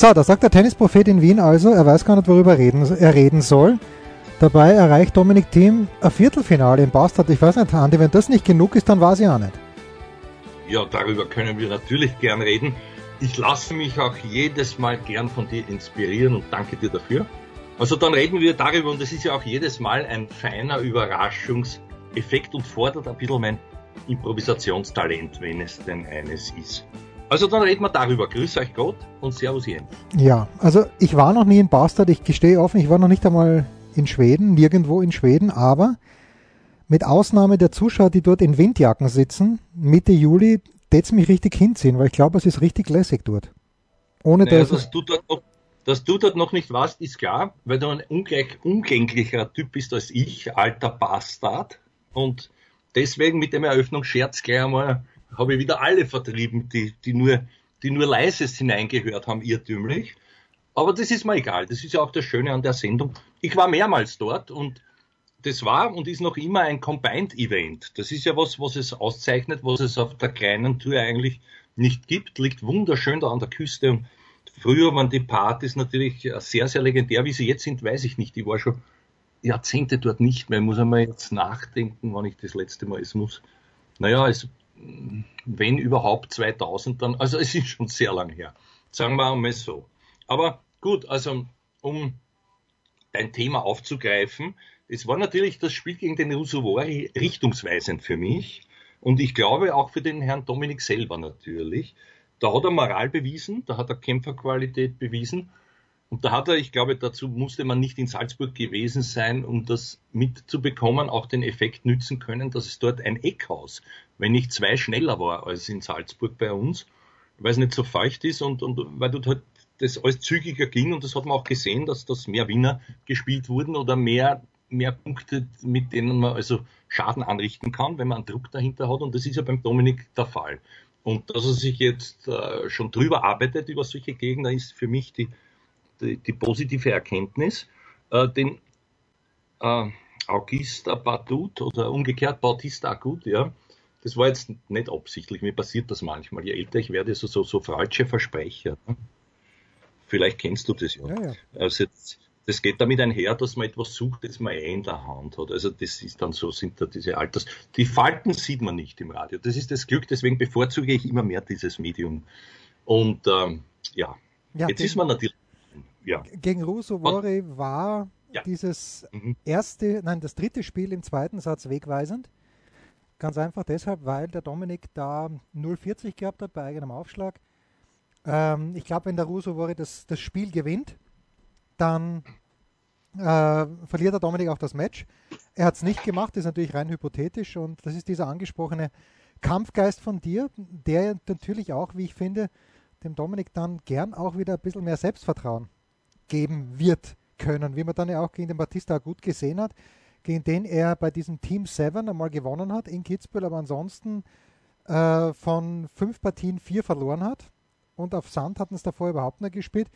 So, da sagt der Tennisprophet in Wien also, er weiß gar nicht, worüber reden, er reden soll. Dabei erreicht Dominik Thiem ein Viertelfinale im Bastard. Ich weiß nicht, Andi, wenn das nicht genug ist, dann weiß ich auch nicht. Ja, darüber können wir natürlich gern reden. Ich lasse mich auch jedes Mal gern von dir inspirieren und danke dir dafür. Also dann reden wir darüber und es ist ja auch jedes Mal ein feiner Überraschungseffekt und fordert ein bisschen mein Improvisationstalent, wenn es denn eines ist. Also dann reden wir darüber. Grüß euch Gott und Servus Jens. Ja, also ich war noch nie in Bastard, ich gestehe offen, ich war noch nicht einmal in Schweden, nirgendwo in Schweden, aber mit Ausnahme der Zuschauer, die dort in Windjacken sitzen, Mitte Juli, es mich richtig hinziehen, weil ich glaube, es ist richtig lässig dort. Ohne naja, dass, dass, du dort noch, dass du dort noch nicht warst, ist klar, weil du ein ungleich umgänglicherer Typ bist als ich, alter Bastard. Und deswegen mit dem Eröffnungsscherz gleich einmal habe ich wieder alle vertrieben, die, die, nur, die nur leises hineingehört haben, irrtümlich. Aber das ist mir egal. Das ist ja auch das Schöne an der Sendung. Ich war mehrmals dort und das war und ist noch immer ein Combined Event. Das ist ja was, was es auszeichnet, was es auf der kleinen Tour eigentlich nicht gibt. Liegt wunderschön da an der Küste. Und früher waren die Partys natürlich sehr, sehr legendär. Wie sie jetzt sind, weiß ich nicht. Ich war schon Jahrzehnte dort nicht mehr. Ich muss einmal jetzt nachdenken, wann ich das letzte Mal es muss. Naja, es wenn überhaupt 2000 dann, also es ist schon sehr lang her. Sagen wir einmal so. Aber gut, also um dein Thema aufzugreifen, es war natürlich das Spiel gegen den Rusovori richtungsweisend für mich und ich glaube auch für den Herrn Dominik selber natürlich. Da hat er Moral bewiesen, da hat er Kämpferqualität bewiesen und da hat er, ich glaube, dazu musste man nicht in Salzburg gewesen sein, um das mitzubekommen, auch den Effekt nützen können, dass es dort ein Eckhaus, wenn nicht zwei schneller war als in Salzburg bei uns, weil es nicht so feucht ist und, und weil dort halt das alles zügiger ging und das hat man auch gesehen, dass das mehr Winner gespielt wurden oder mehr, mehr Punkte, mit denen man also Schaden anrichten kann, wenn man einen Druck dahinter hat und das ist ja beim Dominik der Fall. Und dass er sich jetzt äh, schon drüber arbeitet über solche Gegner, ist für mich die die, die positive Erkenntnis, äh, den äh, Augusta Batut oder umgekehrt Bautista Agut, ja, das war jetzt nicht absichtlich, mir passiert das manchmal. Je älter ich werde, so, so, so freudsche Versprecher. Ne? Vielleicht kennst du das ja. ja, ja. Also jetzt, das geht damit einher, dass man etwas sucht, das man eh in der Hand hat. Also das ist dann so, sind da diese Alters. Die Falten sieht man nicht im Radio. Das ist das Glück, deswegen bevorzuge ich immer mehr dieses Medium. Und ähm, ja, ja, jetzt ist man natürlich ja. Gegen Rusovori war ja. dieses mhm. erste, nein, das dritte Spiel im zweiten Satz wegweisend. Ganz einfach deshalb, weil der Dominik da 0,40 gehabt hat bei eigenem Aufschlag. Ähm, ich glaube, wenn der Rusovori das, das Spiel gewinnt, dann äh, verliert der Dominik auch das Match. Er hat es nicht gemacht, ist natürlich rein hypothetisch und das ist dieser angesprochene Kampfgeist von dir, der natürlich auch, wie ich finde, dem Dominik dann gern auch wieder ein bisschen mehr Selbstvertrauen geben wird können, wie man dann ja auch gegen den Batista gut gesehen hat, gegen den er bei diesem Team 7 einmal gewonnen hat in Kitzbühel, aber ansonsten äh, von fünf Partien vier verloren hat. Und auf Sand hatten es davor überhaupt nicht gespielt.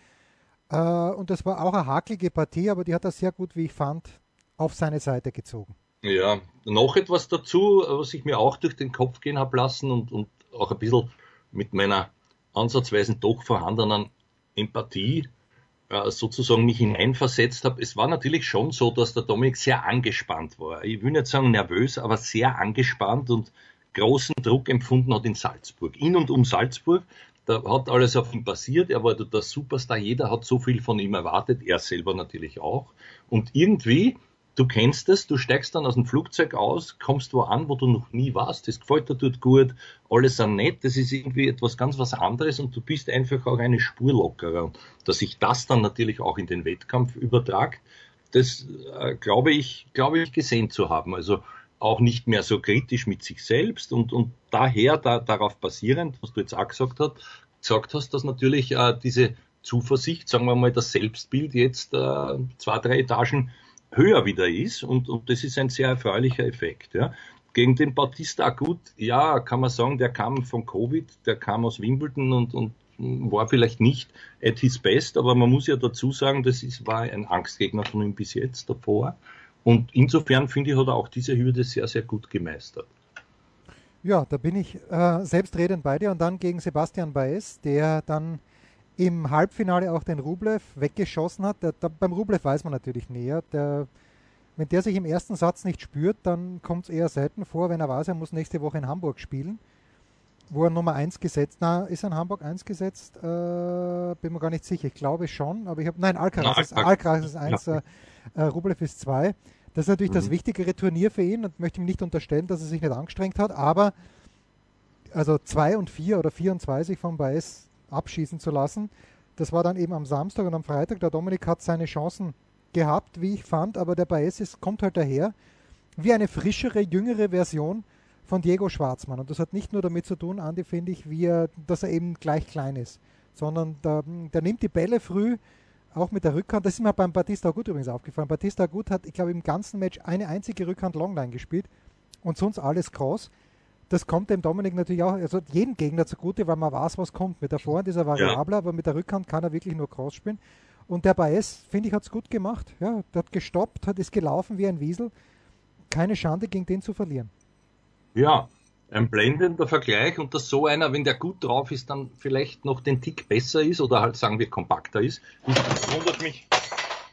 Äh, und das war auch eine hakelige Partie, aber die hat er sehr gut, wie ich fand, auf seine Seite gezogen. Ja, noch etwas dazu, was ich mir auch durch den Kopf gehen habe lassen und, und auch ein bisschen mit meiner ansatzweise doch vorhandenen Empathie äh, sozusagen mich hineinversetzt habe, es war natürlich schon so, dass der Dominik sehr angespannt war. Ich will nicht sagen nervös, aber sehr angespannt und großen Druck empfunden hat in Salzburg. In und um Salzburg, da hat alles auf ihn passiert. Er war der Superstar. Jeder hat so viel von ihm erwartet. Er selber natürlich auch. Und irgendwie du kennst es, du steigst dann aus dem Flugzeug aus, kommst wo an, wo du noch nie warst, das gefällt dir dort gut, alles sind nett, das ist irgendwie etwas ganz was anderes und du bist einfach auch eine Spur lockerer. Dass sich das dann natürlich auch in den Wettkampf übertragt, das äh, glaube ich, glaube ich gesehen zu haben. Also auch nicht mehr so kritisch mit sich selbst und, und daher da, darauf basierend, was du jetzt auch gesagt hast, gesagt hast, dass natürlich äh, diese Zuversicht, sagen wir mal, das Selbstbild jetzt äh, zwei, drei Etagen höher wieder ist und, und das ist ein sehr erfreulicher Effekt. Ja. Gegen den Bautista Agut, ja, kann man sagen, der kam von Covid, der kam aus Wimbledon und, und war vielleicht nicht at his best, aber man muss ja dazu sagen, das ist, war ein Angstgegner von ihm bis jetzt davor. Und insofern finde ich, hat er auch diese Hürde sehr, sehr gut gemeistert. Ja, da bin ich äh, selbstredend bei dir und dann gegen Sebastian Baez, der dann im Halbfinale auch den Rublev weggeschossen hat. Der, der, beim Rublev weiß man natürlich näher. Der, wenn der sich im ersten Satz nicht spürt, dann kommt es eher selten vor, wenn er weiß, er muss nächste Woche in Hamburg spielen, wo er Nummer 1 gesetzt, na, ist er in Hamburg 1 gesetzt? Äh, bin mir gar nicht sicher. Ich glaube schon, aber ich habe, nein, Alcaraz, ist, Alcaraz ist 1, ja. äh, Rublev ist 2. Das ist natürlich mhm. das wichtigere Turnier für ihn und möchte ihm nicht unterstellen, dass er sich nicht angestrengt hat, aber also 2 und 4 oder 4 und 2 sich von Baez abschießen zu lassen. Das war dann eben am Samstag und am Freitag. Der Dominik hat seine Chancen gehabt, wie ich fand, aber der Baez ist, kommt halt daher wie eine frischere, jüngere Version von Diego Schwarzmann. Und das hat nicht nur damit zu tun, Andi, finde ich, wie er, dass er eben gleich klein ist, sondern der, der nimmt die Bälle früh, auch mit der Rückhand. Das ist mir beim Batista Gut übrigens aufgefallen. Batista Gut hat, ich glaube, im ganzen Match eine einzige Rückhand Longline gespielt und sonst alles Cross das kommt dem Dominik natürlich auch, also jedem Gegner zugute, weil man weiß, was kommt. Mit der Vorhand ist er variabler, ja. aber mit der Rückhand kann er wirklich nur Cross spielen. Und der Baez, finde ich, hat es gut gemacht. Ja, der hat gestoppt, hat ist gelaufen wie ein Wiesel. Keine Schande, gegen den zu verlieren. Ja, ein blendender Vergleich und dass so einer, wenn der gut drauf ist, dann vielleicht noch den Tick besser ist oder halt sagen wir kompakter ist. Das wundert mich.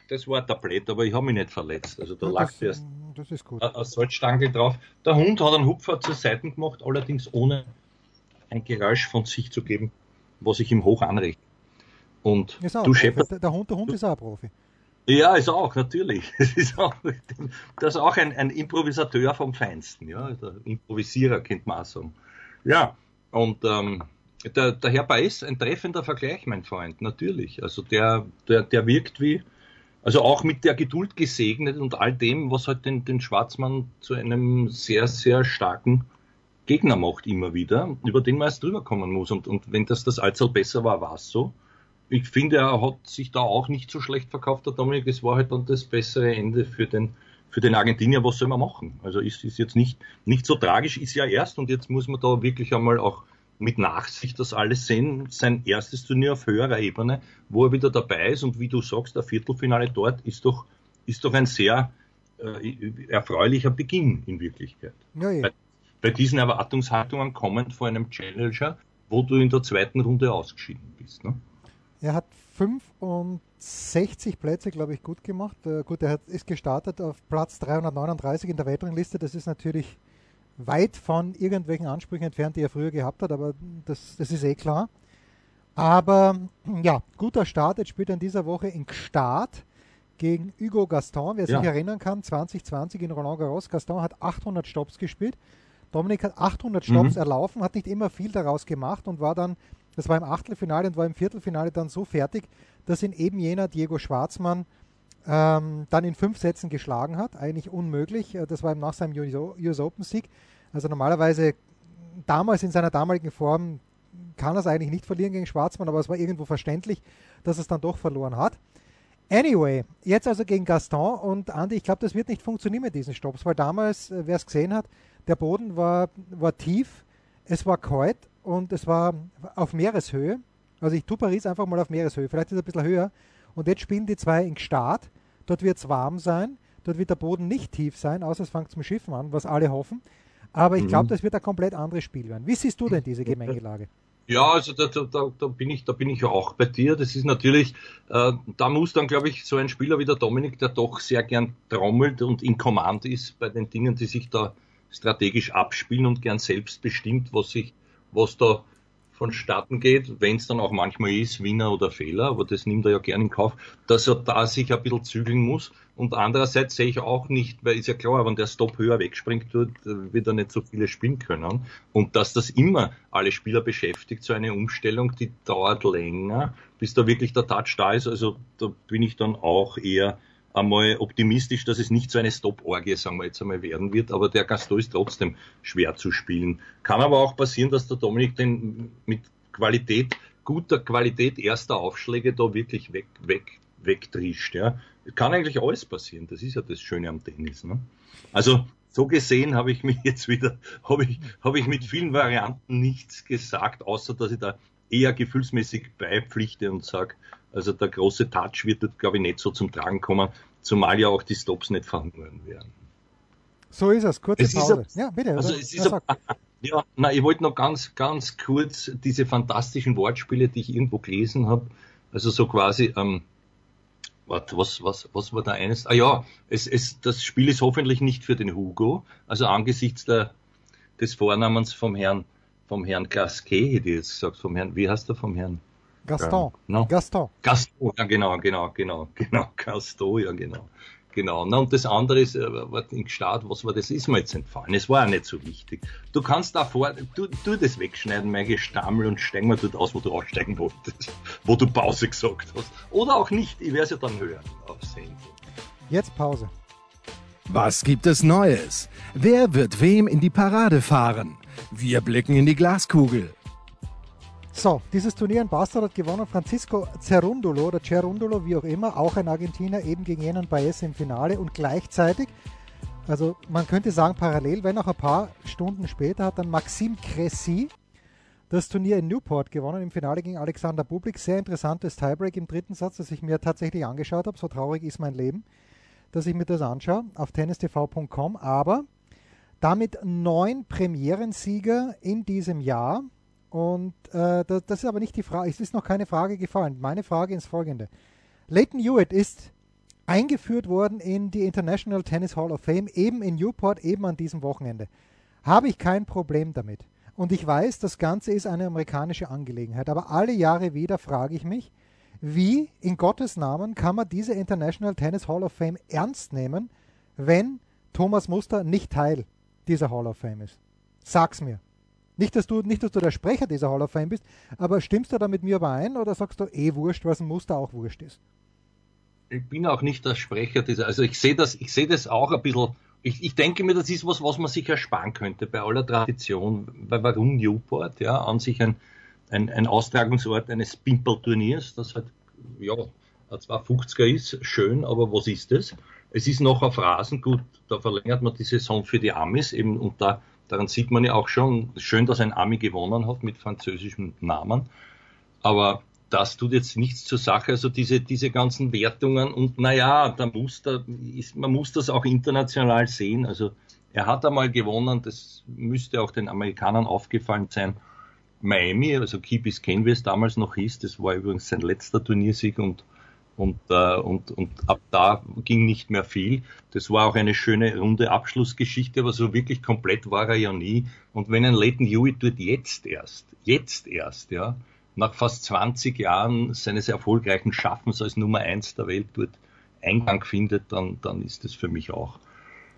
Das war Tablett, aber ich habe mich nicht verletzt. Also da lag erst das ist gut. Eine Salzstange drauf. Der Hund hat einen Hupfer zur Seite gemacht, allerdings ohne ein Geräusch von sich zu geben, was ich ihm hoch anrechne. Und du Shepard, der, der Hund, der Hund ist auch ein Profi. Ja, ist auch, natürlich. Das ist auch, das ist auch ein, ein Improvisateur vom Feinsten, ja. Der Improvisierer, könnte man auch sagen. Ja, und ähm, der, der Herr Baez, ein treffender Vergleich, mein Freund, natürlich. Also der, der, der wirkt wie, also auch mit der Geduld gesegnet und all dem, was halt den, den Schwarzmann zu einem sehr, sehr starken Gegner macht immer wieder, über den man erst drüber kommen muss. Und, und wenn das das Allzahl besser war, war es so. Ich finde, er hat sich da auch nicht so schlecht verkauft, der Dominik. Es war halt dann das bessere Ende für den, für den Argentinier. Was soll man machen? Also ist, ist jetzt nicht, nicht so tragisch, ist ja erst und jetzt muss man da wirklich einmal auch mit Nachsicht das alles sehen. Sein erstes Turnier auf höherer Ebene, wo er wieder dabei ist und wie du sagst, der Viertelfinale dort ist doch, ist doch ein sehr äh, erfreulicher Beginn in Wirklichkeit. Ja, ja. Bei, bei, diesen Erwartungshaltungen kommend vor einem Challenger, wo du in der zweiten Runde ausgeschieden bist. Ne? Er hat 65 Plätze, glaube ich, gut gemacht. Äh, gut, er hat, ist gestartet auf Platz 339 in der Weltrangliste. Das ist natürlich weit von irgendwelchen Ansprüchen entfernt, die er früher gehabt hat, aber das, das ist eh klar. Aber ja, guter Start. Jetzt spielt er in dieser Woche in Gstaad gegen Hugo Gaston. Wer sich ja. erinnern kann, 2020 in Roland Garros. Gaston hat 800 Stops gespielt. Dominik hat 800 Stops mhm. erlaufen, hat nicht immer viel daraus gemacht und war dann, das war im Achtelfinale und war im Viertelfinale dann so fertig, dass ihn eben jener Diego Schwarzmann ähm, dann in fünf Sätzen geschlagen hat. Eigentlich unmöglich. Äh, das war nach seinem US Open Sieg. Also normalerweise damals in seiner damaligen Form kann er es eigentlich nicht verlieren gegen Schwarzmann, aber es war irgendwo verständlich, dass es dann doch verloren hat. Anyway, jetzt also gegen Gaston und Andi, ich glaube, das wird nicht funktionieren mit diesen Stops, weil damals, äh, wer es gesehen hat, der Boden war, war tief, es war kalt und es war auf Meereshöhe. Also ich tue Paris einfach mal auf Meereshöhe, vielleicht ist es ein bisschen höher. Und jetzt spielen die zwei in Gstaad, dort wird es warm sein, dort wird der Boden nicht tief sein, außer es fängt zum Schiffen an, was alle hoffen. Aber ich glaube, mhm. das wird ein komplett anderes Spiel werden. Wie siehst du denn diese Gemengelage? Ja, also da, da, da bin ich, da bin ich auch bei dir. Das ist natürlich, äh, da muss dann, glaube ich, so ein Spieler wie der Dominik, der doch sehr gern trommelt und in Command ist bei den Dingen, die sich da strategisch abspielen und gern selbst bestimmt, was sich, was da vonstatten geht, wenn es dann auch manchmal ist, Winner oder Fehler, aber das nimmt er ja gerne in Kauf, dass er da sich ein bisschen zügeln muss. Und andererseits sehe ich auch nicht, weil ist ja klar, wenn der Stop höher wegspringt, wird, wird er nicht so viele spielen können. Und dass das immer alle Spieler beschäftigt, so eine Umstellung, die dauert länger, bis da wirklich der Touch da ist. Also da bin ich dann auch eher einmal optimistisch, dass es nicht so eine Stop-Orgie, sagen wir jetzt einmal, werden wird, aber der Gaston ist trotzdem schwer zu spielen. Kann aber auch passieren, dass der Dominik den mit Qualität guter Qualität erster Aufschläge da wirklich weg, weg, wegtrischt. Ja. Kann eigentlich alles passieren. Das ist ja das Schöne am Tennis. Ne? Also so gesehen habe ich mich jetzt wieder, habe ich, habe ich mit vielen Varianten nichts gesagt, außer dass ich da eher gefühlsmäßig beipflichte und sage, also der große Touch wird dort, glaube ich, nicht so zum Tragen kommen, zumal ja auch die Stops nicht verhungern werden. So ist es, kurze es Pause. Ist, ja, bitte. Also es ist ja, ja, na, ich wollte noch ganz, ganz kurz diese fantastischen Wortspiele, die ich irgendwo gelesen habe, also so quasi, ähm, Warte, was, was, was war da eines? Ah ja, es, es, das Spiel ist hoffentlich nicht für den Hugo. Also angesichts der, des Vornamens vom Herrn, vom Herrn Gasquet, hätte ich jetzt gesagt, vom Herrn, wie heißt er vom Herrn? Gaston. Ja, no? Gaston. Gaston, ja genau, genau, genau, genau, Gaston, ja genau. Genau. Na, und das andere ist, äh, im Start, was war das, ist mir jetzt entfallen. Es war auch nicht so wichtig. Du kannst da vor, du, du das wegschneiden, mein Gestammel, und steig mal dort aus, wo du aussteigen wolltest, wo du Pause gesagt hast. Oder auch nicht, ich werde es ja dann hören auf Sendung. Jetzt Pause. Was gibt es Neues? Wer wird wem in die Parade fahren? Wir blicken in die Glaskugel. So, dieses Turnier in Bastard hat gewonnen Francisco Cerundolo oder Cerundolo, wie auch immer, auch ein Argentinier, eben gegen jenen Baez im Finale und gleichzeitig, also man könnte sagen parallel, wenn auch ein paar Stunden später, hat dann Maxime Cressy das Turnier in Newport gewonnen, im Finale gegen Alexander Bublik. Sehr interessantes Tiebreak im dritten Satz, das ich mir tatsächlich angeschaut habe. So traurig ist mein Leben, dass ich mir das anschaue auf tennistv.com. Aber damit neun Premierensieger in diesem Jahr und äh, das, das, ist aber nicht die Frage, es ist noch keine Frage gefallen. Meine Frage ist folgende. Leighton Hewitt ist eingeführt worden in die International Tennis Hall of Fame, eben in Newport, eben an diesem Wochenende. Habe ich kein Problem damit. Und ich weiß, das Ganze ist eine amerikanische Angelegenheit. Aber alle Jahre wieder frage ich mich, wie in Gottes Namen kann man diese International Tennis Hall of Fame ernst nehmen, wenn Thomas Muster nicht Teil dieser Hall of Fame ist? Sag's mir. Nicht, dass du, nicht, dass du der Sprecher dieser Hall of Fame bist, aber stimmst du da mit mir überein oder sagst du eh wurscht, was ein Muster auch wurscht ist? Ich bin auch nicht der Sprecher dieser, also ich sehe das, ich sehe das auch ein bisschen, ich, ich denke mir, das ist was, was man sich ersparen könnte bei aller Tradition, weil warum Newport, ja, an sich ein, ein, ein Austragungsort eines Pimple-Turniers, das halt, ja, zwar 50er ist, schön, aber was ist das? Es ist noch auf Rasen, gut, da verlängert man die Saison für die Amis eben und da Daran sieht man ja auch schon, schön, dass ein Ami gewonnen hat mit französischem Namen. Aber das tut jetzt nichts zur Sache. Also diese, diese ganzen Wertungen und naja, da muss da, ist, man muss das auch international sehen. Also er hat einmal gewonnen, das müsste auch den Amerikanern aufgefallen sein. Miami, also Key Biscayne, wie es damals noch hieß, das war übrigens sein letzter Turniersieg und und, äh, und, und ab da ging nicht mehr viel. Das war auch eine schöne runde Abschlussgeschichte, aber so wirklich komplett war er ja nie. Und wenn ein Leighton Hewitt dort jetzt erst, jetzt erst, ja, nach fast 20 Jahren seines erfolgreichen Schaffens als Nummer eins der Welt dort Eingang findet, dann, dann ist das für mich auch.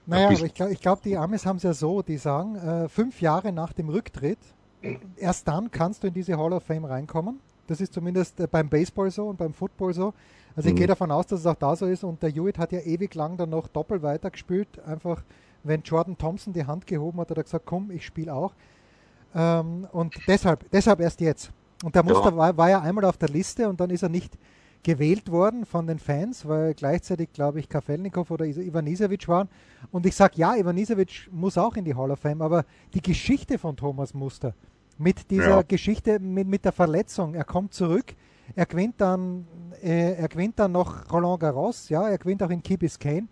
Naja, aber ich glaube, glaub, die Amis haben es ja so, die sagen, äh, fünf Jahre nach dem Rücktritt, erst dann kannst du in diese Hall of Fame reinkommen. Das ist zumindest äh, beim Baseball so und beim Football so. Also ich mhm. gehe davon aus, dass es auch da so ist und der Hewitt hat ja ewig lang dann noch doppelt weitergespielt. Einfach, wenn Jordan Thompson die Hand gehoben hat, hat er gesagt, komm, ich spiele auch. Ähm, und deshalb, deshalb erst jetzt. Und der Muster ja. war, war ja einmal auf der Liste und dann ist er nicht gewählt worden von den Fans, weil gleichzeitig, glaube ich, Kafelnikov oder Ivanisevic waren. Und ich sage, ja, Ivanisevic muss auch in die Hall of Fame, aber die Geschichte von Thomas Muster, mit dieser ja. Geschichte, mit, mit der Verletzung, er kommt zurück, er gewinnt dann, äh, er gewinnt dann noch Roland Garros, ja, er gewinnt auch in Key Biscayne.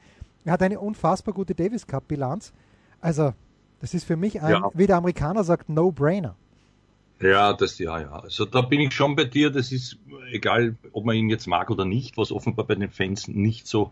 Er hat eine unfassbar gute Davis Cup Bilanz. Also, das ist für mich ein, ja. wie der Amerikaner sagt, No-Brainer. Ja, das ja, ja. Also da bin ich schon bei dir. Das ist egal, ob man ihn jetzt mag oder nicht, was offenbar bei den Fans nicht so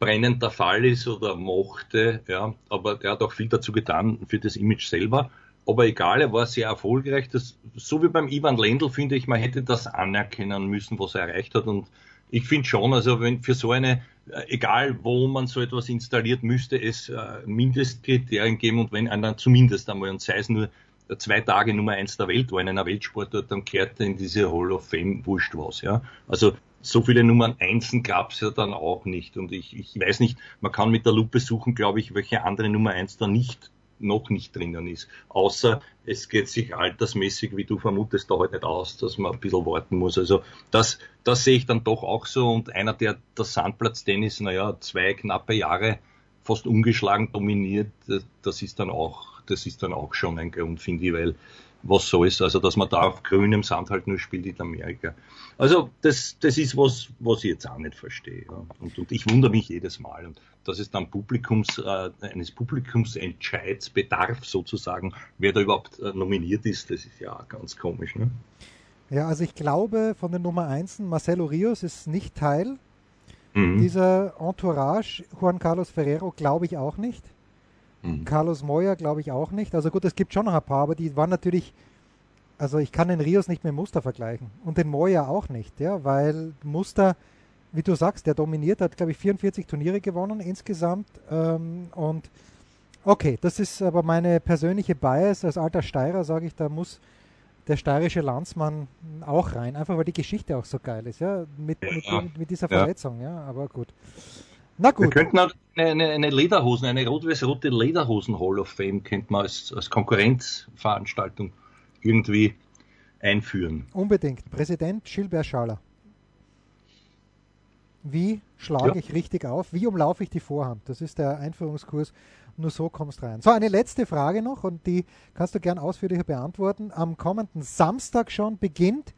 brennend der Fall ist oder mochte. Ja, aber der hat auch viel dazu getan für das Image selber. Aber egal, er war sehr erfolgreich. Das, so wie beim Ivan Lendl finde ich, man hätte das anerkennen müssen, was er erreicht hat. Und ich finde schon, also wenn für so eine, äh, egal wo man so etwas installiert, müsste es äh, Mindestkriterien geben und wenn einer zumindest einmal, und sei es nur zwei Tage Nummer eins der Welt war in einer Weltsportart, dann kehrt er in diese Hall of Fame wurscht was, ja. Also so viele Nummern Einsen gab es ja dann auch nicht. Und ich, ich weiß nicht, man kann mit der Lupe suchen, glaube ich, welche andere Nummer eins da nicht noch nicht drinnen ist. Außer es geht sich altersmäßig, wie du vermutest, da halt nicht aus, dass man ein bisschen warten muss. Also das, das sehe ich dann doch auch so. Und einer, der das Sandplatztennis, naja, zwei knappe Jahre fast ungeschlagen dominiert, das ist dann auch, das ist dann auch schon ein Grund, finde ich, weil was so ist, also dass man da auf grünem Sand halt nur spielt in Amerika. Also das, das ist was, was ich jetzt auch nicht verstehe. Und, und ich wundere mich jedes Mal. Und dass es dann Publikums, äh, eines Publikumsentscheids bedarf sozusagen, wer da überhaupt äh, nominiert ist, das ist ja ganz komisch. Ne? Ja, also ich glaube von den Nummer 1, Marcelo Rios ist nicht Teil mhm. dieser Entourage. Juan Carlos Ferrero glaube ich auch nicht. Mhm. Carlos Moya glaube ich auch nicht. Also gut, es gibt schon noch ein paar, aber die waren natürlich, also ich kann den Rios nicht mit Muster vergleichen und den Moya auch nicht, ja, weil Muster, wie du sagst, der dominiert, hat glaube ich 44 Turniere gewonnen insgesamt ähm, und okay, das ist aber meine persönliche Bias. Als alter Steirer sage ich, da muss der steirische Landsmann auch rein, einfach weil die Geschichte auch so geil ist, ja, mit, ja. mit, mit dieser Verletzung, ja, aber gut. Na gut. Wir könnten auch eine, eine Lederhosen, eine rot-weiß-rote Lederhosen Hall of Fame könnte man als, als Konkurrenzveranstaltung irgendwie einführen. Unbedingt. Präsident Gilbert Schaller. Wie schlage ja. ich richtig auf? Wie umlaufe ich die Vorhand? Das ist der Einführungskurs. Nur so kommst rein. So, eine letzte Frage noch und die kannst du gern ausführlicher beantworten. Am kommenden Samstag schon beginnt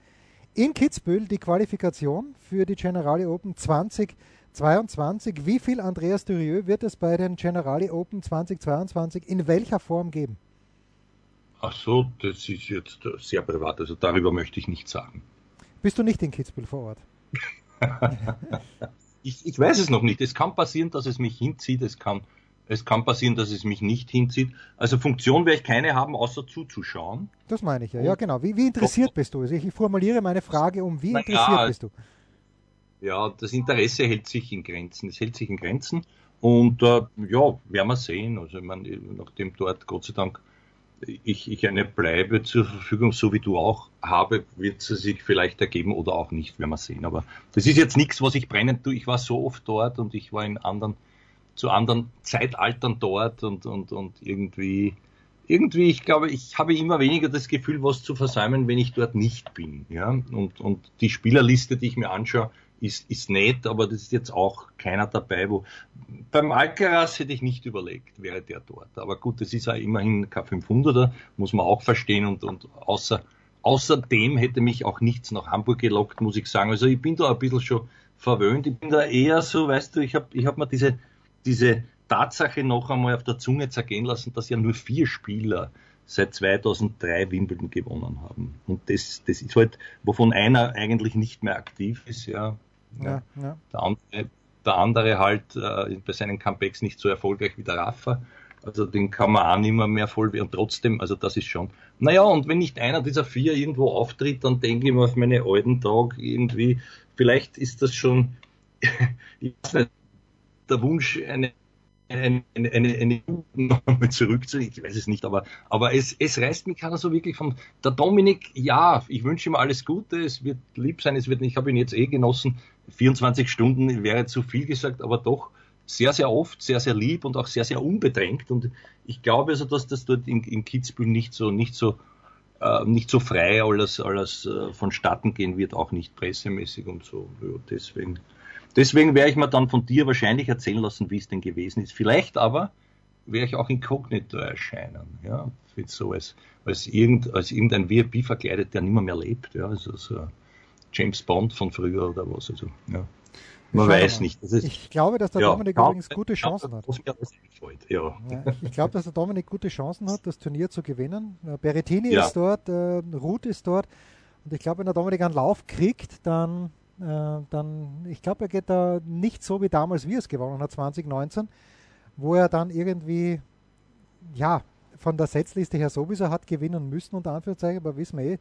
in Kitzbühel die Qualifikation für die Generali Open 20 2022. Wie viel Andreas Durieux wird es bei den Generali Open 2022 in welcher Form geben? Ach so, das ist jetzt sehr privat, also darüber möchte ich nichts sagen. Bist du nicht in Kitzbühel vor Ort? ich, ich, weiß es noch nicht. Es kann passieren, dass es mich hinzieht. Es kann, es kann passieren, dass es mich nicht hinzieht. Also Funktion werde ich keine haben, außer zuzuschauen. Das meine ich ja. Ja, genau. Wie, wie interessiert bist du? Also ich formuliere meine Frage um, wie interessiert ja, bist du? Ja, das Interesse hält sich in Grenzen. Es hält sich in Grenzen. Und äh, ja, werden wir sehen. Also ich meine, nachdem dort Gott sei Dank ich, ich eine Bleibe zur Verfügung, so wie du auch habe, wird sie sich vielleicht ergeben oder auch nicht, werden wir sehen. Aber das ist jetzt nichts, was ich brennend tue. Ich war so oft dort und ich war in anderen, zu anderen Zeitaltern dort und, und, und irgendwie, irgendwie, ich glaube, ich habe immer weniger das Gefühl, was zu versäumen, wenn ich dort nicht bin. Ja? Und, und die Spielerliste, die ich mir anschaue, ist, ist nett, aber das ist jetzt auch keiner dabei, wo beim Alcaraz hätte ich nicht überlegt, wäre der dort. Aber gut, das ist ja immerhin K500er, muss man auch verstehen und, und außer, außerdem hätte mich auch nichts nach Hamburg gelockt, muss ich sagen. Also ich bin da ein bisschen schon verwöhnt. Ich bin da eher so, weißt du, ich habe ich hab mir diese, diese Tatsache noch einmal auf der Zunge zergehen lassen, dass ja nur vier Spieler seit 2003 Wimbledon gewonnen haben. Und das, das ist halt, wovon einer eigentlich nicht mehr aktiv ist, ja. Ja, ja. Der, andere, der andere halt äh, bei seinen Comebacks nicht so erfolgreich wie der Rafa. Also den kann man auch nicht mehr, mehr voll und trotzdem, also das ist schon. Naja, und wenn nicht einer dieser vier irgendwo auftritt, dann denke ich mir auf meine alten Tage irgendwie, vielleicht ist das schon, ich weiß nicht, der Wunsch, eine eine, eine, eine nochmal zurückzunehmen, ich weiß es nicht, aber, aber es, es reißt mich keiner so wirklich von, der Dominik, ja, ich wünsche ihm alles Gute, es wird lieb sein, es wird, ich habe ihn jetzt eh genossen, 24 Stunden wäre zu viel gesagt, aber doch sehr, sehr oft, sehr, sehr lieb und auch sehr, sehr unbedrängt. Und ich glaube also, dass das dort in, in Kitzbühel nicht so, nicht so, äh, nicht so frei alles, alles äh, vonstatten gehen wird, auch nicht pressemäßig und so, ja, deswegen, Deswegen werde ich mir dann von dir wahrscheinlich erzählen lassen, wie es denn gewesen ist. Vielleicht aber werde ich auch inkognito erscheinen, ja, so als, als, irgend, als irgendein VIP verkleidet, der nimmer mehr lebt, ja, also so James Bond von früher oder was, also, ja. Man Schau weiß mal. nicht. Ist, ich glaube, dass der ja, Dominik ja, übrigens gute Chancen hat. Ja. ich glaube, dass der Dominik gute Chancen hat, das Turnier zu gewinnen. Äh, Berettini ist dort, äh, Ruth ist dort. Und ich glaube, wenn der Dominik einen Lauf kriegt, dann dann, ich glaube, er geht da nicht so wie damals, wie er es gewonnen hat, 2019, wo er dann irgendwie, ja, von der Setzliste her sowieso hat gewinnen müssen, unter Anführungszeichen, aber wissen wir eh,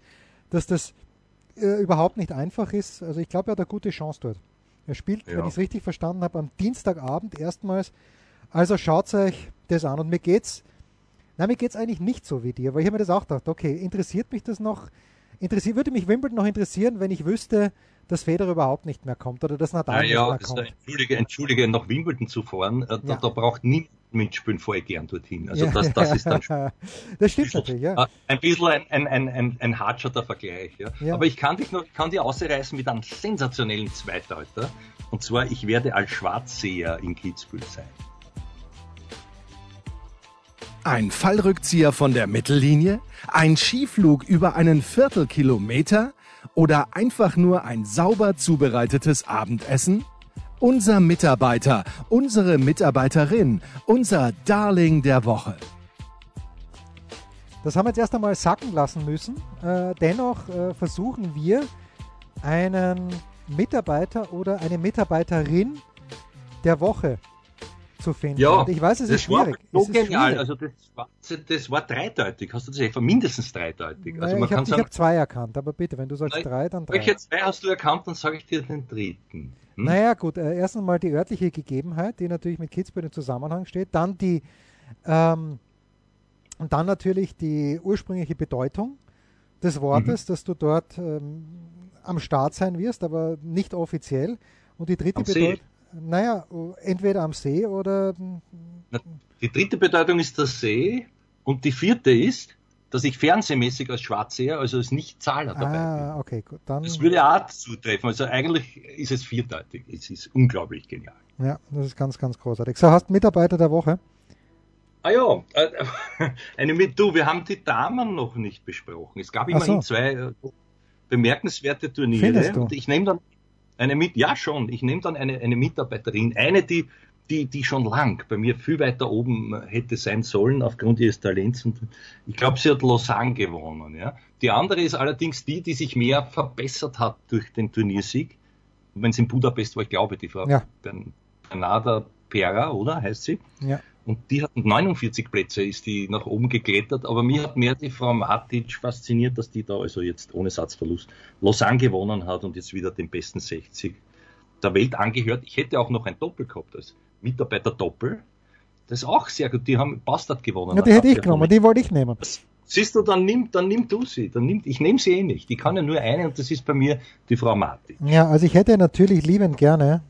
dass das äh, überhaupt nicht einfach ist. Also ich glaube, er hat eine gute Chance dort. Er spielt, ja. wenn ich es richtig verstanden habe, am Dienstagabend erstmals. Also schaut euch das an. Und mir geht's, na, mir geht's eigentlich nicht so wie dir, weil ich habe mir das auch gedacht, okay, interessiert mich das noch? Interessiert, würde mich Wimbledon noch interessieren, wenn ich wüsste, dass Federer überhaupt nicht mehr kommt oder dass Nadal ja, nicht mehr kommt. Entschuldige, entschuldige, nach Wimbledon zu fahren, äh, da, ja. da, braucht nie, mitspielen, fahre ich gern dorthin. Also das, das ist dann schon Das stimmt natürlich, ja. Ein bisschen ein, ein, ein, ein, ein Vergleich. Ja. ja. Aber ich kann dich noch, kann dir ausreißen mit einem sensationellen Zweitauter. Und zwar, ich werde als Schwarzseher in Kitzbühel sein. Ein Fallrückzieher von der Mittellinie? Ein Skiflug über einen Viertelkilometer? Oder einfach nur ein sauber zubereitetes Abendessen? Unser Mitarbeiter, unsere Mitarbeiterin, unser Darling der Woche. Das haben wir jetzt erst einmal sacken lassen müssen. Äh, dennoch äh, versuchen wir, einen Mitarbeiter oder eine Mitarbeiterin der Woche zu finden. Ja, Und ich weiß, es ist schwierig. War so genial. Also das war, das war dreideutig. Hast du das einfach mindestens dreideutig? Also naja, also ich habe hab zwei erkannt, aber bitte, wenn du sagst nein, drei, dann drei. Welche zwei hast du erkannt, dann sage ich dir den dritten. Hm? Naja, gut. Äh, erstens mal die örtliche Gegebenheit, die natürlich mit Kitzbühel im Zusammenhang steht. Dann die, ähm, und dann natürlich die ursprüngliche Bedeutung des Wortes, mhm. dass du dort ähm, am Start sein wirst, aber nicht offiziell. Und die dritte Bedeutung. Naja, entweder am See oder. Die dritte Bedeutung ist der See und die vierte ist, dass ich fernsehmäßig als Schwarzseher, also als Nicht-Zahler dabei ah, bin. okay, gut. Dann das würde auch zutreffen. Also eigentlich ist es vierdeutig. Es ist unglaublich genial. Ja, das ist ganz, ganz großartig. So, hast Mitarbeiter der Woche? Ah ja, äh, eine mit du, wir haben die Damen noch nicht besprochen. Es gab immerhin so. zwei äh, bemerkenswerte Turniere. Und ich nehme dann eine mit, ja schon, ich nehme dann eine, eine Mitarbeiterin, eine, die, die, die schon lang bei mir viel weiter oben hätte sein sollen aufgrund ihres Talents. Und ich glaube, sie hat Lausanne gewonnen. Ja. Die andere ist allerdings die, die sich mehr verbessert hat durch den Turniersieg. Wenn es in Budapest war, ich glaube, die Frau ja. Bernarda Pera, oder heißt sie? Ja. Und die hat 49 Plätze, ist die nach oben geklettert. Aber mir hat mehr die Frau Matic fasziniert, dass die da also jetzt ohne Satzverlust Lausanne gewonnen hat und jetzt wieder den besten 60 der Welt angehört. Ich hätte auch noch ein Doppel gehabt als Mitarbeiter Doppel. Das ist auch sehr gut. Die haben Bastard gewonnen. Ja, die hätte ich genommen, die wollte ich nehmen. Siehst du, dann nimm, dann nimm du sie. Dann nimm, ich nehme sie eh nicht. Ich kann ja nur eine und das ist bei mir die Frau Matic. Ja, also ich hätte natürlich liebend gerne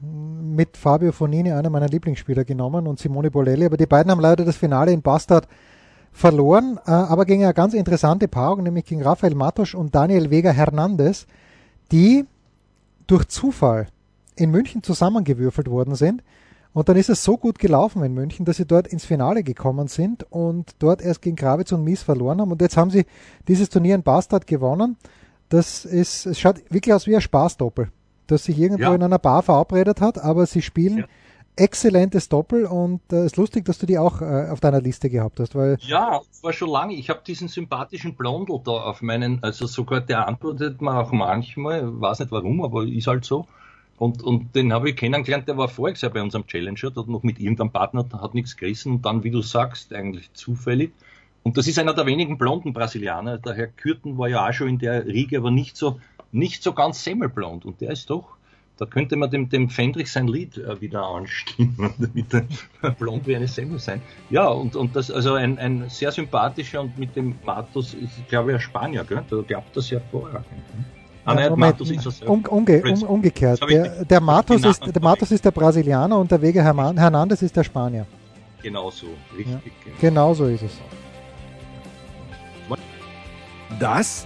mit Fabio Fonini einer meiner Lieblingsspieler genommen und Simone Bolelli, aber die beiden haben leider das Finale in Bastard verloren, äh, aber gegen eine ganz interessante Paarung, nämlich gegen Rafael Matos und Daniel Vega Hernandez, die durch Zufall in München zusammengewürfelt worden sind. Und dann ist es so gut gelaufen in München, dass sie dort ins Finale gekommen sind und dort erst gegen Gravitz und Mies verloren haben. Und jetzt haben sie dieses Turnier in Bastard gewonnen. Das ist, es schaut wirklich aus wie ein Spaßdoppel das sich irgendwo ja. in einer Bar verabredet hat, aber sie spielen ja. exzellentes Doppel und es äh, ist lustig, dass du die auch äh, auf deiner Liste gehabt hast, weil ja, das war schon lange. Ich habe diesen sympathischen Blondel da auf meinen, also sogar der antwortet mir auch manchmal, weiß nicht warum, aber ist halt so. Und, und den habe ich kennengelernt, der war Jahr bei unserem Challenger, hat noch mit irgendeinem Partner, hat nichts gerissen und dann, wie du sagst, eigentlich zufällig. Und das ist einer der wenigen blonden Brasilianer. Der Herr Kürten war ja auch schon in der Riege, aber nicht so, nicht so ganz semmelblond. Und der ist doch, da könnte man dem, dem Fendrich sein Lied äh, wieder anstimmen, damit er blond wie eine Semmel sein. Ja, und, und das, also ein, ein sehr sympathischer und mit dem Matos ist, glaube ich, ein Spanier, gell? Der glaubt das ja vorher. Ah, nein, Matos ist das um, umge um, umgekehrt. Der, der, Matos ist, der Matos ist der Brasilianer und der Wege Hernandez ist der Spanier. Genau so, richtig. Ja, genau. genau so ist es. Das